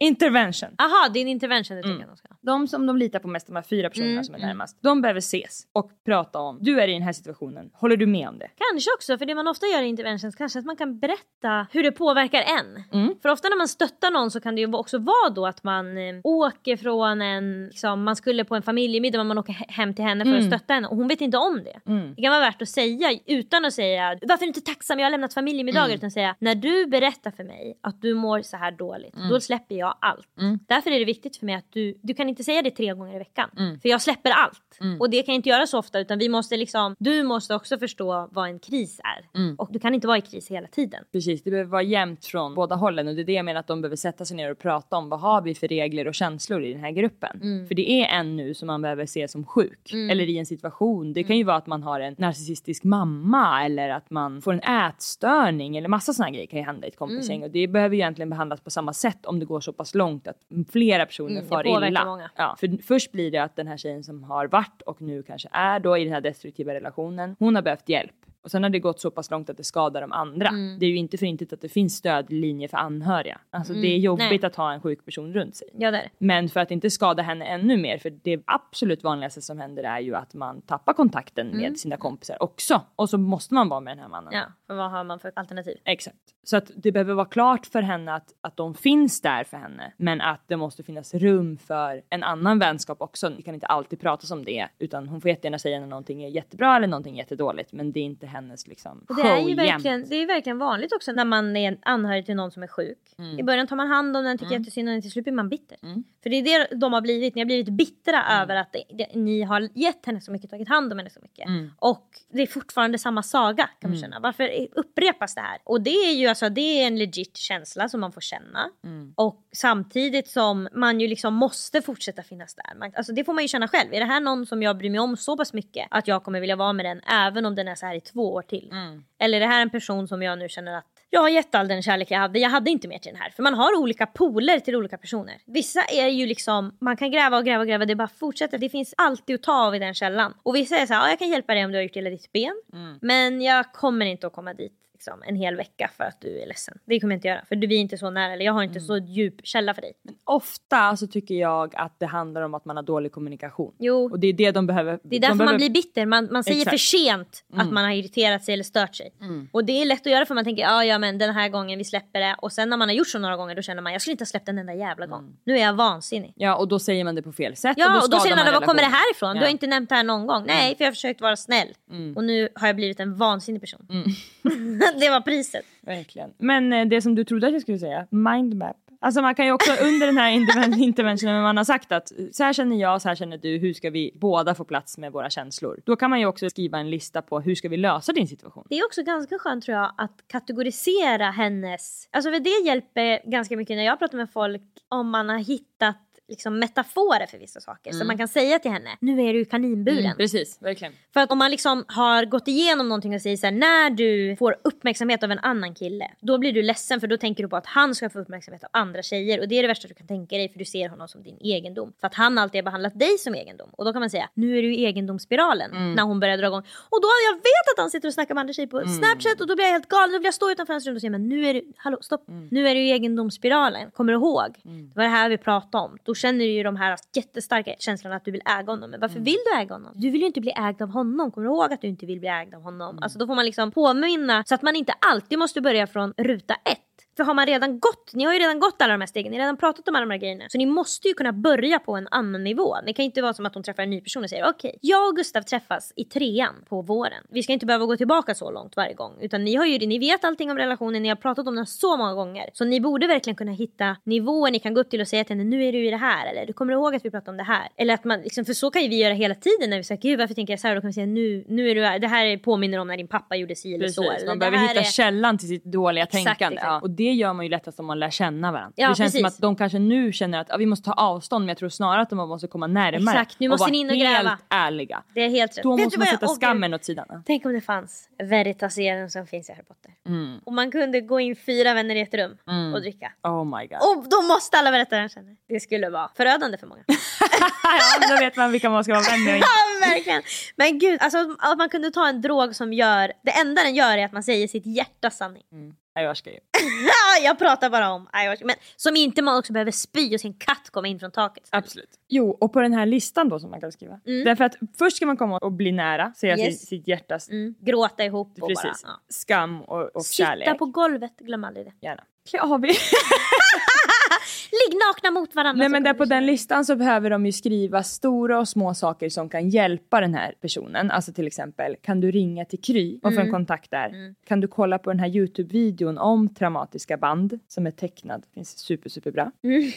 intervention. Aha, din intervention det tycker Mm. jag de ska. De som de litar på mest, de här fyra personerna Mm, som är mm. närmast, de behöver ses och prata om, du är i den här situationen, håller du med om det? Kanske också, för det man ofta gör i interventions kanske att man kan berätta hur det påverkar en. Mm. För ofta när man stöttar någon så kan det ju också vara då att man eh, åker från en, liksom, man skulle på en familjemiddag men man åker he- hem till henne för Mm. att stötta henne och hon vet inte om det. Mm. Det kan vara värt att säga utan att säga varför är du inte tacksam jag har lämnat familjemiddagar Mm. utan säga när du berättar för mig att du mår så här dåligt Mm. då släpper jag ha allt. Därför är det viktigt för mig att du, du kan inte säga det tre gånger i veckan. För jag släpper allt. Och det kan jag inte göra så ofta utan vi måste liksom, du måste också förstå vad en kris är. Och du kan inte vara i kris hela tiden. Precis, det behöver vara jämnt från båda hållen och det är det jag menar att de behöver sätta sig ner och prata om. Vad har vi för regler och känslor i den här gruppen? För det är en nu som man behöver se som sjuk eller i en situation. Det kan ju vara att man har en narcissistisk mamma eller att man får en ätstörning eller massa sådana grejer kan ju hända i ett kompisgäng och det behöver ju egentligen behandlas på samma sätt om det går så pass långt att flera personer Mm, far illa. många. Ja, för först blir det att den här tjejen som har varit och nu kanske är då i den här destruktiva relationen, hon har behövt hjälp. Och sen har det gått så pass långt att det skadar de andra. Mm. Det är ju inte för inte att det finns stödlinjer för anhöriga. Alltså det är jobbigt Mm. nej. att ha en sjuk person runt sig. Ja det är det. Men för att inte skada henne ännu mer, för det absolut vanligaste som händer är ju att man tappar kontakten med sina kompisar också. Och så måste man vara med den här mannen. Mm. Ja, för vad har man för alternativ? Exakt. Så att det behöver vara klart för henne att, att de finns där för henne. Men att det måste finnas rum för en annan vänskap också. Det kan inte alltid pratas om det. Utan hon får jättegärna säga när någonting är jättebra eller någonting jättedåligt. Men det är inte hennes liksom Och det är ju show verkligen, det är verkligen vanligt också när man är anhörig till någon som är sjuk. Mm. I början tar man hand om den, tycker jättesynd om den, till slut blir man bitter. För det är det de har blivit, ni har blivit bittra Mm. över att det, det, ni har gett henne så mycket, tagit hand om henne så mycket. Mm. Och det är fortfarande samma saga kan man känna. Varför upprepas det här? Och det är ju alltså, det är en legit känsla som man får känna. Mm. Och samtidigt som man ju liksom måste fortsätta finnas där. Man, alltså det får man ju känna själv. Är det här någon som jag bryr mig om så pass mycket att jag kommer vilja vara med den även om den är så här i två år till? Mm. Eller är det här en person som jag nu känner att jag har gett all den kärlek jag hade. Jag hade inte mer till den här. För man har olika poler till olika personer. Vissa är ju liksom, man kan gräva och gräva och gräva. Det bara fortsätter. Det finns alltid att ta av i den källan. Och vissa är så här, ja, jag kan hjälpa dig om du har gjort illa ditt ben. Men jag kommer inte att komma dit liksom, en hel vecka för att du är ledsen. Det kommer jag inte göra. För du är inte så nära. Eller jag har inte så djup källa för dig. Ofta så tycker jag att det handlar om att man har dålig kommunikation. Jo. Och det är det de behöver. Det är de därför behöver... man blir bitter. Man, man säger Exakt. för sent att man har irriterat sig eller stört sig. Och det är lätt att göra för man tänker ja ja men den här gången vi släpper det. Och sen när man har gjort så några gånger då känner man jag skulle inte ha släppt den enda jävla gång. Nu är jag vansinnig. Ja och då säger man det på fel sätt. Ja och då, skadar säger man alla var kommer det här ifrån? Du Ja. har inte nämnt det här någon gång. Nej för jag har försökt vara snäll. Och nu har jag blivit en vansinnig person. det var priset. Verkligen. Men eh, det som du trodde att jag skulle säga, mindmap. Alltså man kan ju också under den här interven- interventionen man har sagt att eh, så här känner jag, så här känner du, hur ska vi båda få plats med våra känslor? Då kan man ju också skriva en lista på hur ska vi lösa din situation? Det är också ganska skönt tror jag att kategorisera hennes... Alltså det hjälper ganska mycket när jag pratar med folk om man har hittat liksom metaforer för vissa saker. Så man kan säga till henne, nu är du i kaninburen. Precis, verkligen. För att om man liksom har gått igenom någonting och säger så här, när du får uppmärksamhet av en annan kille, då blir du ledsen för då tänker du på att han ska få uppmärksamhet av andra tjejer och det är det värsta du kan tänka dig för du ser honom som din egendom. För att han alltid har behandlat dig som egendom. Och då kan man säga, nu är du i egendomsspiralen när hon börjar dra igång. Och då, jag vet att han sitter och snackar med andra tjejer på Snapchat och då blir jag helt galen. Då vill jag stå utanför hans rum och säga, men nu är du, hallå stopp, nu är du i egendomsspiralen. Kommer du ihåg? Det var det här vi pratade om. Då känner du ju de här jättestarka känslorna att du vill äga honom. Men varför vill du äga honom? Du vill ju inte bli ägd av honom. Kommer du ihåg att du inte vill bli ägd av honom? Alltså då får man liksom påminna så att man inte alltid måste börja från ruta ett. För har man redan gått, ni har ju redan gått alla de här stegen, ni har redan pratat om alla de här grejerna. Så ni måste ju kunna börja på en annan nivå. Det kan inte vara som att hon träffar en ny person och säger okej, jag och Gustav träffas i trean på våren. Vi ska inte behöva gå tillbaka så långt varje gång. Utan ni har ju ni vet allting om relationen, ni har pratat om den så många gånger. Så ni borde verkligen kunna hitta nivåer ni kan gå upp till och säga till henne nu är du i det här. Eller du kommer ihåg att vi pratade om det här. Eller att man, liksom, för så kan ju vi göra hela tiden när vi säger gud varför tänker jag så här? Då kan vi säga nu, nu är du, det här påminner om när din pappa gjorde si eller Precis, så. Eller, man behöver hitta är- källan till sitt dåliga Exakt, tänkande. exakt. Ja. Det gör man ju lättast om man lär känna varandra. Ja, det känns som precis. att de kanske nu känner att ja, vi måste ta avstånd men jag tror snarare att de måste komma närmare. Exakt, nu måste ni in och gräva. helt ärliga. Det är helt rätt. Då måste man jag- sätta gud. skammen åt sidan. Tänk om det fanns Veritas-serien som finns i Harry Potter. Mm. Och man kunde gå in fyra vänner i ett rum och dricka. Oh my god. Och då måste alla berätta vad de känner. Det skulle vara förödande för många. ja, då vet man vilka man ska vara vän med. ja, verkligen. Men gud, alltså att man kunde ta en drog som gör... Det enda den gör är att man säger sitt hjärtas sanning. Ayahuasca ju. jag pratar bara om ayahuasca. Men som inte man också behöver spy och sin katt komma in från taket. Absolut. Jo, och på den här listan då som man kan skriva. Därför att först ska man komma och bli nära, säga Yes. sitt, sitt hjärtas Mm. Gråta ihop och precis, bara... Ja. skam och, och Sitta kärlek. på golvet, glöm aldrig det. Gärna. Klä av er. Ligg nakna mot varandra. Nej men där på den listan så behöver de ju skriva stora och små saker som kan hjälpa den här personen. Alltså till exempel, kan du ringa till Kry och få en Mm. kontakt där? Kan du kolla på den här Youtube-videon om traumatiska band som är tecknad? Finns super, superbra. Mm.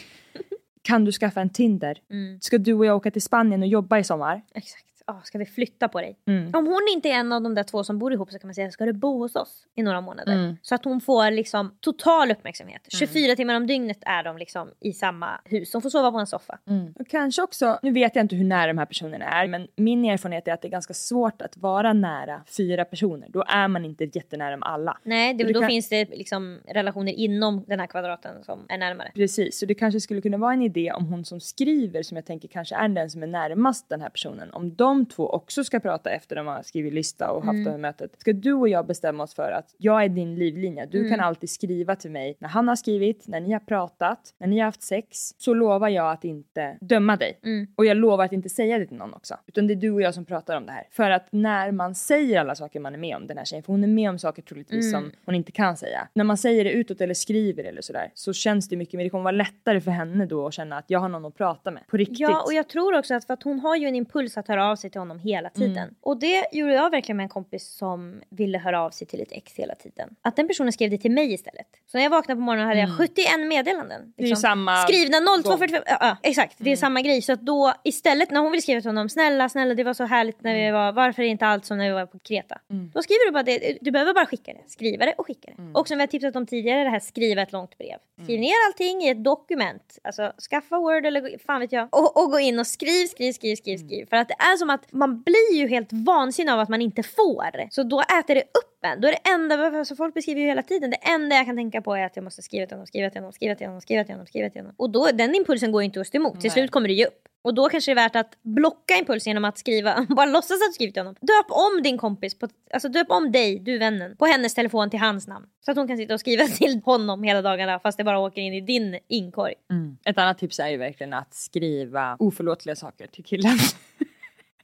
Kan du skaffa en Tinder? Mm. Ska du och jag åka till Spanien och jobba i sommar? Exakt. Ah, ska vi flytta på dig? Mm. Om hon inte är en av de där två som bor ihop så kan man säga ska du bo hos oss i några månader? Mm. Så att hon får liksom total uppmärksamhet. 24 timmar om dygnet är de liksom i samma hus. Hon får sova på en soffa. Och kanske också, nu vet jag inte hur nära de här personerna är, men min erfarenhet är att det är ganska svårt att vara nära fyra personer. Då är man inte jättenära med alla. Nej, det då kan- finns det liksom relationer inom den här kvadraten som är närmare. Precis, så det kanske skulle kunna vara en idé om hon som skriver, som jag tänker kanske är den som är närmast den här personen, om de två också ska prata efter de har skrivit lista och haft Mm. det här mötet. Ska du och jag bestämma oss för att jag är din livlinje, du Mm. kan alltid skriva till mig när han har skrivit, när ni har pratat, när ni har haft sex, så lovar jag att inte döma dig. Mm. Och jag lovar att inte säga det till någon också. Utan det är du och jag som pratar om det här. För att när man säger alla saker man är med om, den här tjejen, för hon är med om saker troligtvis Mm. som hon inte kan säga. När man säger det utåt eller skriver eller sådär så känns det mycket mer, det kommer vara lättare för henne då att känna att jag har någon att prata med. På riktigt. Ja, och jag tror också att för att hon har ju en impuls att höra av sig till honom hela tiden. Mm. Och det gjorde jag verkligen med en kompis som ville höra av sig till ett ex hela tiden. Att den personen skrev det till mig istället. Så när jag vaknade på morgonen hade jag 71 meddelanden. liksom. Det är ju samma Skrivna gång. 0245. Ja, ja, exakt, det är samma grej. Så att då istället när hon ville skriva till honom, snälla, snälla det var så härligt när vi var, varför är inte allt som när vi var på Kreta? Då skriver du bara det, du behöver bara skicka det. Skriva det och skicka det. Och som vi har tipsat om tidigare, det här skriva ett långt brev. Skriv ner allting i ett dokument. Alltså skaffa word eller fan vet jag. Och, och gå in och skriv, skriv, skriv, skriv, skriv. För att det är som att man blir ju helt vansinnig av att man inte får. Så då äter det upp en. Då är det enda, alltså folk beskriver ju hela tiden, det enda jag kan tänka på är att jag måste skriva till honom, skriva till honom, skriva till honom, skriva till honom, skriva till honom. Och då, den impulsen går ju inte att stå emot. Till slut kommer det ge upp. Och då kanske det är värt att blocka impulsen genom att skriva, bara låtsas att du skrivit till honom. Döp om din kompis, på, alltså döp om dig, du vännen, på hennes telefon till hans namn. Så att hon kan sitta och skriva till honom hela dagarna fast det bara åker in i din inkorg. Mm. Ett annat tips är ju verkligen att skriva oförlåtliga saker till killen.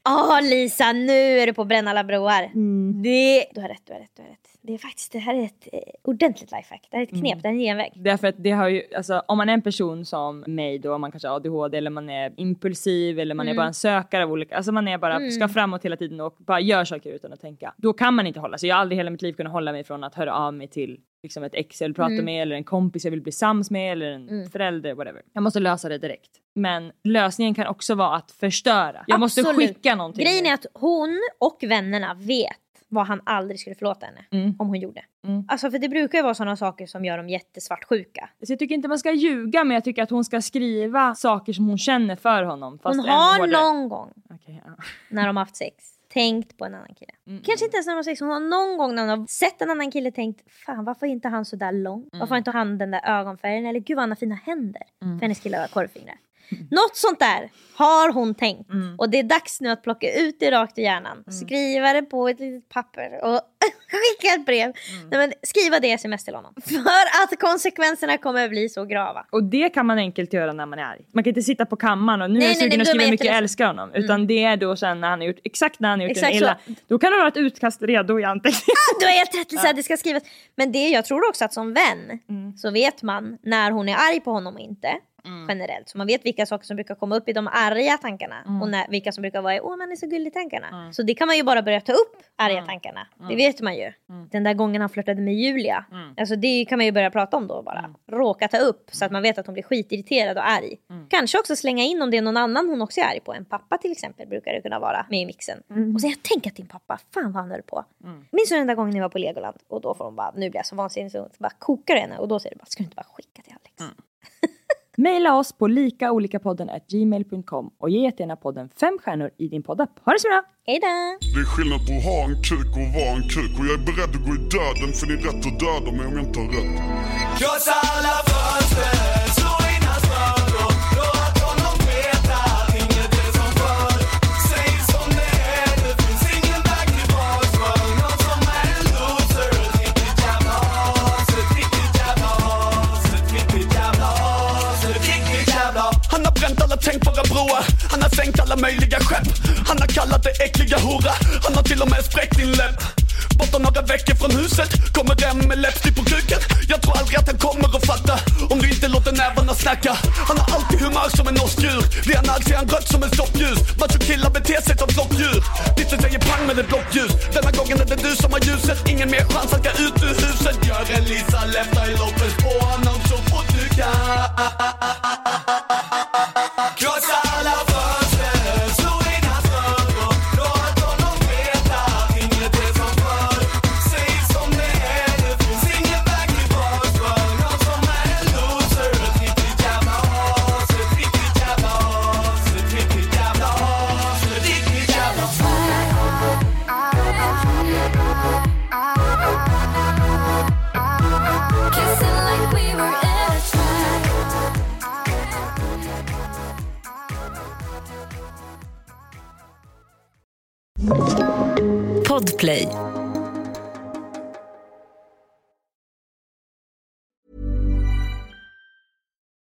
Åh Lisa, nu är du på att bränna alla broar. Mm. Det... Du har rätt, du har rätt, du har rätt. Det är faktiskt, det här är ett eh, ordentligt lifehack. Det här är ett knep, Mm. det här är en genväg. Därför att det har ju, alltså om man är en person som mig då, man kanske har ADHD eller man är impulsiv eller man är Mm. bara en sökare av olika, alltså man är bara, Mm. ska framåt hela tiden och bara gör saker utan att tänka. Då kan man inte hålla sig. Jag har aldrig hela mitt liv kunnat hålla mig från att höra av mig till liksom ett ex jag vill prata Mm. med eller en kompis jag vill bli sams med eller en Mm. förälder, whatever. Jag måste lösa det direkt. Men lösningen kan också vara att förstöra. Jag måste Absolut. skicka någonting. Grejen är att hon och vännerna vet vad han aldrig skulle förlåta henne Mm. om hon gjorde. Mm. Alltså för det brukar ju vara sådana saker som gör dem jättesvartsjuka. Så jag tycker inte man ska ljuga men jag tycker att hon ska skriva saker som hon känner för honom. Fast Hon har någon gång Okej, ja. när de har haft sex tänkt på en annan kille. Mm. Kanske inte ens när de har sex, hon har någon gång när hon har sett en annan kille tänkt Fan varför är inte han så där lång? Varför har inte han den där ögonfärgen? Eller gud vad han har fina händer. Mm. För hennes kille har korvfingrar. Något sånt där har hon tänkt. Mm. Och det är dags nu att plocka ut det rakt ur hjärnan. Skriva det på ett litet papper och skicka ett brev. Mm. Nej, men skriva det sms till honom. För att konsekvenserna kommer bli så grava. Och det kan man enkelt göra när man är arg. Man kan inte sitta på kammaren och nu Nej, är jag sugen att skriva hur mycket jag älskar honom. Utan det är då sen när han har gjort, exakt när han har gjort Exakt en illa. så. Då kan det vara ett utkast redo i anteckningen. Du har helt rätt Lisa, det ska skrivas. Men det jag tror också att som vän Mm. så vet man när hon är arg på honom och inte. Mm. Generellt. Så man vet vilka saker som brukar komma upp i de arga tankarna Mm. och när, vilka som brukar vara i åh man är så gullig tankarna. Så det kan man ju bara börja ta upp arga Mm. tankarna. Det vet man ju. Den där gången han flörtade med Julia. Mm. Alltså det kan man ju börja prata om då bara. Råka ta upp så att man vet att hon blir skitirriterad och arg. Mm. Kanske också slänga in om det är någon annan hon också är arg på. En pappa till exempel brukar det kunna vara med i mixen. Och säga tänk att din pappa, fan vad han höll på. Minns du den där gången ni var på Legoland? Och då får hon bara, nu blir jag så vansinnig så bara kokar det henne. Och då säger du bara, ska du inte bara skicka till Alex? Maila oss på likaolikapodden gmail.com och ge jättegärna podden fem stjärnor i din poddapp. Ha det så bra! Hejdå! Det är skillnad på att ha en kuk och vara en kuk och jag är beredd att gå i döden för det är rätt att döda mig om jag inte har rätt. Krossa har sänkt alla möjliga skepp. Han har kallat det äckliga hora. Han har till och med spräckt din läpp. Borta några veckor från huset Kommer hem med läppstift på kuken. Jag tror aldrig att han kommer att fatta Om du inte låter nävarna snacka. Han har alltid humör som en norsk djur Blir han arg ser han rött som en stoppljus. Macho-killar beter sig som flockdjur. Dissen säger pang med ett blockljus. Denna gången är det du som har ljuset. Ingen mer chans att gå ut ur huset. Gör en Lisa Lefta i loppet på honom så fort du kan.